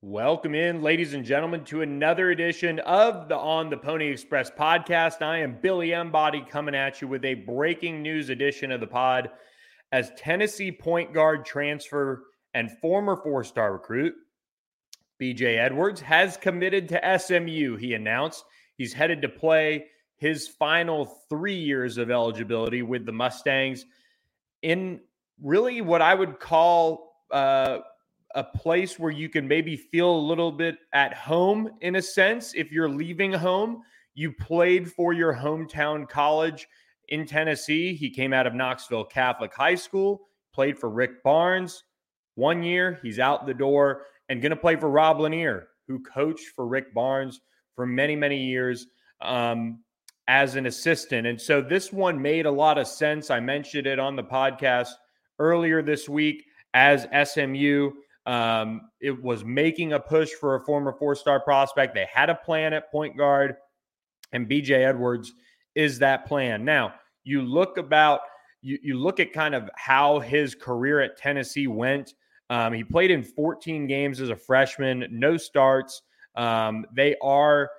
Welcome in, ladies and gentlemen, to another edition of the On the Pony Express podcast. I am Billy Embody coming at you with a breaking news edition of the pod as Tennessee point guard transfer and former four star recruit BJ Edwards has committed to SMU. He announced he's headed to play his final three years of eligibility with the Mustangs in really what I would call uh, a place where you can maybe feel a little bit at home in a sense. If you're leaving home, you played for your hometown college in Tennessee. He came out of Knoxville Catholic High School, played for Rick Barnes one year. He's out the door and going to play for Rob Lanier, who coached for Rick Barnes for many, many years um, as an assistant. And so this one made a lot of sense. I mentioned it on the podcast earlier this week as SMU um, it was making a push for a former four star prospect. They had a plan at point guard, and BJ Edwards is that plan. Now, you look about you, you look at kind of how his career at Tennessee went. Um, he played in 14 games as a freshman, no starts. Um, they are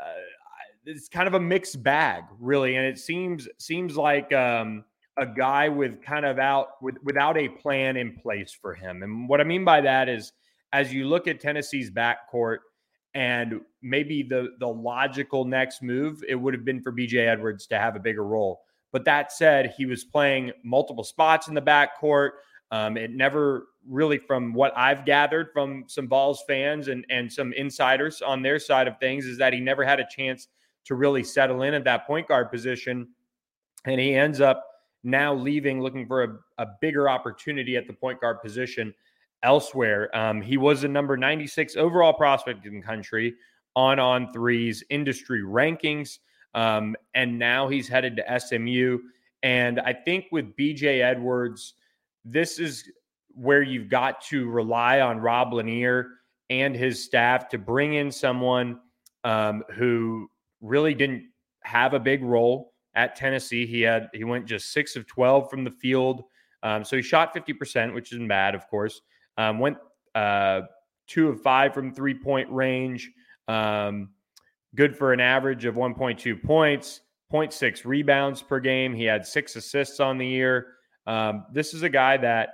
uh, it's kind of a mixed bag, really, and it seems seems like um, a guy with kind of out with, without a plan in place for him. And what I mean by that is as you look at Tennessee's backcourt and maybe the the logical next move, it would have been for BJ Edwards to have a bigger role. But that said, he was playing multiple spots in the backcourt. Um, it never really, from what I've gathered from some Vols fans and and some insiders on their side of things, is that he never had a chance to really settle in at that point guard position, and he ends up now leaving, looking for a, a bigger opportunity at the point guard position elsewhere. Um, he was a number 96 overall prospect in the country on on threes industry rankings. Um, and now he's headed to SMU. And I think with BJ Edwards, this is where you've got to rely on Rob Lanier and his staff to bring in someone um, who really didn't have a big role at Tennessee. He had he went just six of twelve from the field, um, so he shot fifty percent, which isn't bad, of course. Um, went uh, two of five from three point range. Um, good for an average of one point two points, 0.6 rebounds per game. He had six assists on the year. Um, this is a guy that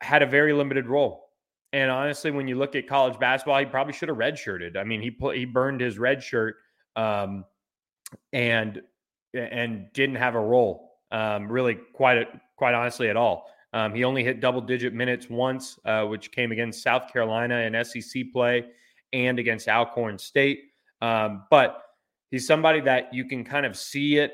had a very limited role. And honestly, when you look at college basketball, he probably should have redshirted. I mean, he put, he burned his red shirt, um, and and didn't have a role um, really quite quite honestly at all. Um, he only hit double digit minutes once, uh, which came against South Carolina in SEC play and against Alcorn State. Um, but he's somebody that you can kind of see it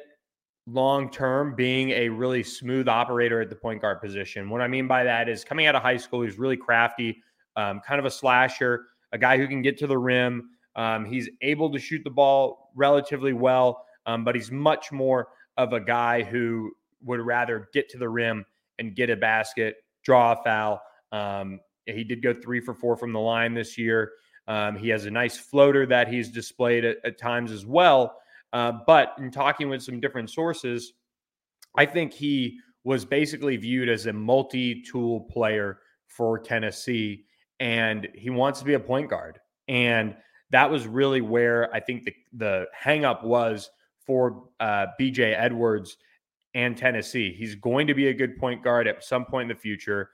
long term being a really smooth operator at the point guard position. What I mean by that is coming out of high school, he's really crafty, um, kind of a slasher, a guy who can get to the rim. Um, he's able to shoot the ball relatively well um, but he's much more of a guy who would rather get to the rim and get a basket, draw a foul. Um, he did go three for four from the line this year. Um, he has a nice floater that he's displayed at, at times as well. Uh, but in talking with some different sources, I think he was basically viewed as a multi tool player for Tennessee, and he wants to be a point guard. And that was really where I think the, the hangup was for uh, BJ Edwards and Tennessee. He's going to be a good point guard at some point in the future,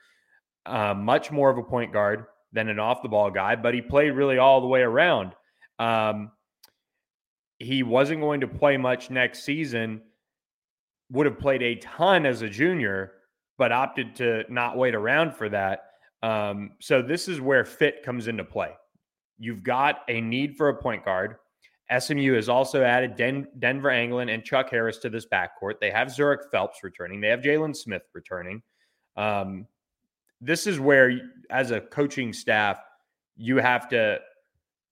uh, much more of a point guard than an off the ball guy, but he played really all the way around. Um, he wasn't going to play much next season, would have played a ton as a junior, but opted to not wait around for that. Um, so this is where fit comes into play. You've got a need for a point guard. SMU has also added Den- Denver Anglin and Chuck Harris to this backcourt. They have Zhuric Phelps returning. They have Jalen Smith returning. Um, this is where, as a coaching staff, you have to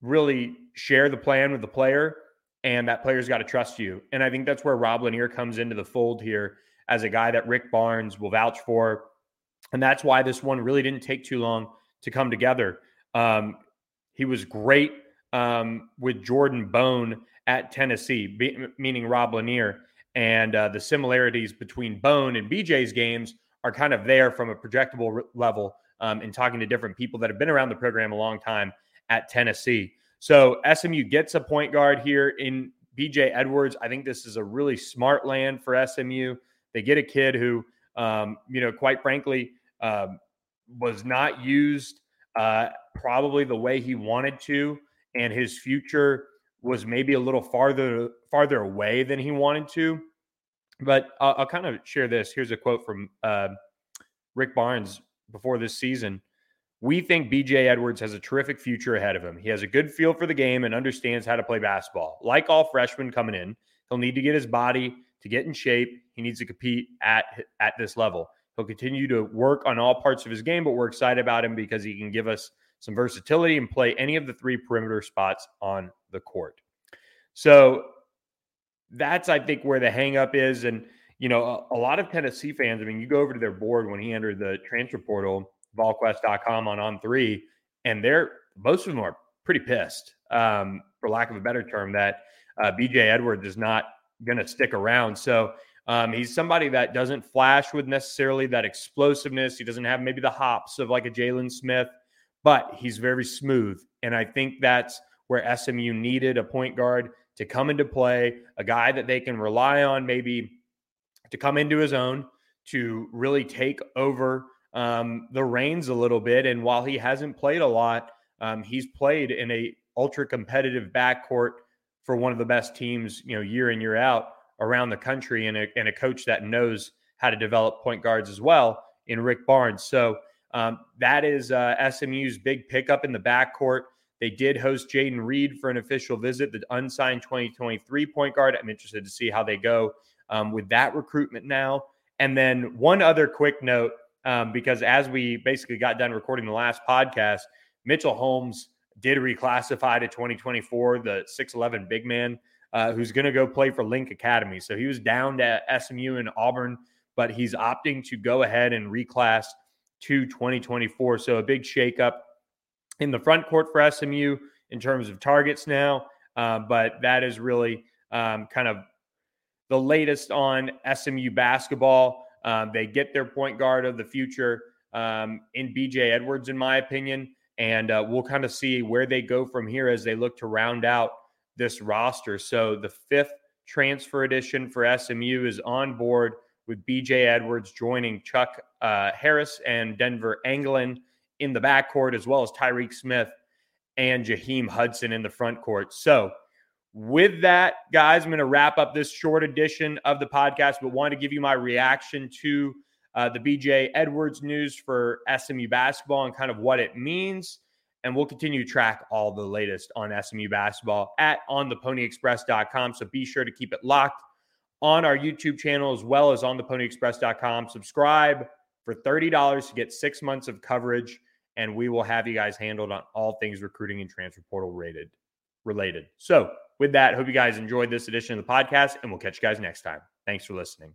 really share the plan with the player, and that player's got to trust you. And I think that's where Rob Lanier comes into the fold here as a guy that Rick Barnes will vouch for. And that's why this one really didn't take too long to come together. Um, he was great um, with Jordan Bone at Tennessee, be, meaning Rob Lanier. And uh, the similarities between Bone and BJ's games are kind of there from a projectable re- level um, in talking to different people that have been around the program a long time at Tennessee. So SMU gets a point guard here in BJ Edwards. I think this is a really smart land for SMU. They get a kid who, um, you know, quite frankly, um, was not used uh, probably the way he wanted to, and his future was maybe a little farther farther away than he wanted to. But I'll, I'll kind of share this. Here's a quote from uh, Rick Barnes before this season. We think BJ Edwards has a terrific future ahead of him. He has a good feel for the game and understands how to play basketball. Like all freshmen coming in, he'll need to get his body to get in shape. He needs to compete at at this level. He'll continue to work on all parts of his game, but we're excited about him because he can give us some versatility and play any of the three perimeter spots on the court. So that's, I think, where the hangup is. And, you know, a, a, lot of Tennessee fans, I mean, you go over to their board when he entered the transfer portal, volquest.com on on three, and they're most of them are pretty pissed, um, for lack of a better term, that uh, BJ Edwards is not going to stick around. So, um, he's somebody that doesn't flash with necessarily that explosiveness. He doesn't have maybe the hops of like a Jalen Smith, but he's very smooth. And I think that's where SMU needed a point guard to come into play, a guy that they can rely on, maybe to come into his own, to really take over um, the reins a little bit. And while he hasn't played a lot, um, he's played in a ultra competitive backcourt for one of the best teams, you know, year in year out around the country and a, and a coach that knows how to develop point guards as well in Rick Barnes. So um, that is uh, SMU's big pickup in the backcourt. They did host Jaden Reed for an official visit, the unsigned 2023 point guard. I'm interested to see how they go um, with that recruitment now. And then one other quick note, um, because as we basically got done recording the last podcast, Mitchell Holmes did reclassify to 2024, the 6'11 big man uh, who's going to go play for Link Academy. So he was down to SMU and Auburn, but he's opting to go ahead and reclass to 2024. So a big shakeup in the front court for SMU in terms of targets now. Uh, but that is really um, kind of the latest on SMU basketball. Um, they get their point guard of the future um, in BJ Edwards, in my opinion. And uh, we'll kind of see where they go from here as they look to round out this roster. So the fifth transfer edition for SMU is on board with BJ Edwards joining Chuck uh, Harris and Denver Anglin in the backcourt, as well as Tyreke Smith and Jaheim Hudson in the front court. So, with that, guys, I'm going to wrap up this short edition of the podcast, but wanted to give you my reaction to uh, the BJ Edwards news for SMU basketball and kind of what it means and we'll continue to track all the latest on SMU basketball at ontheponyexpress.com. So be sure to keep it locked on our YouTube channel as well as on theponyexpress.com. Subscribe for $30 to get six months of coverage, and we will have you guys handled on all things recruiting and transfer portal rated related. So with that, hope you guys enjoyed this edition of the podcast, and we'll catch you guys next time. Thanks for listening.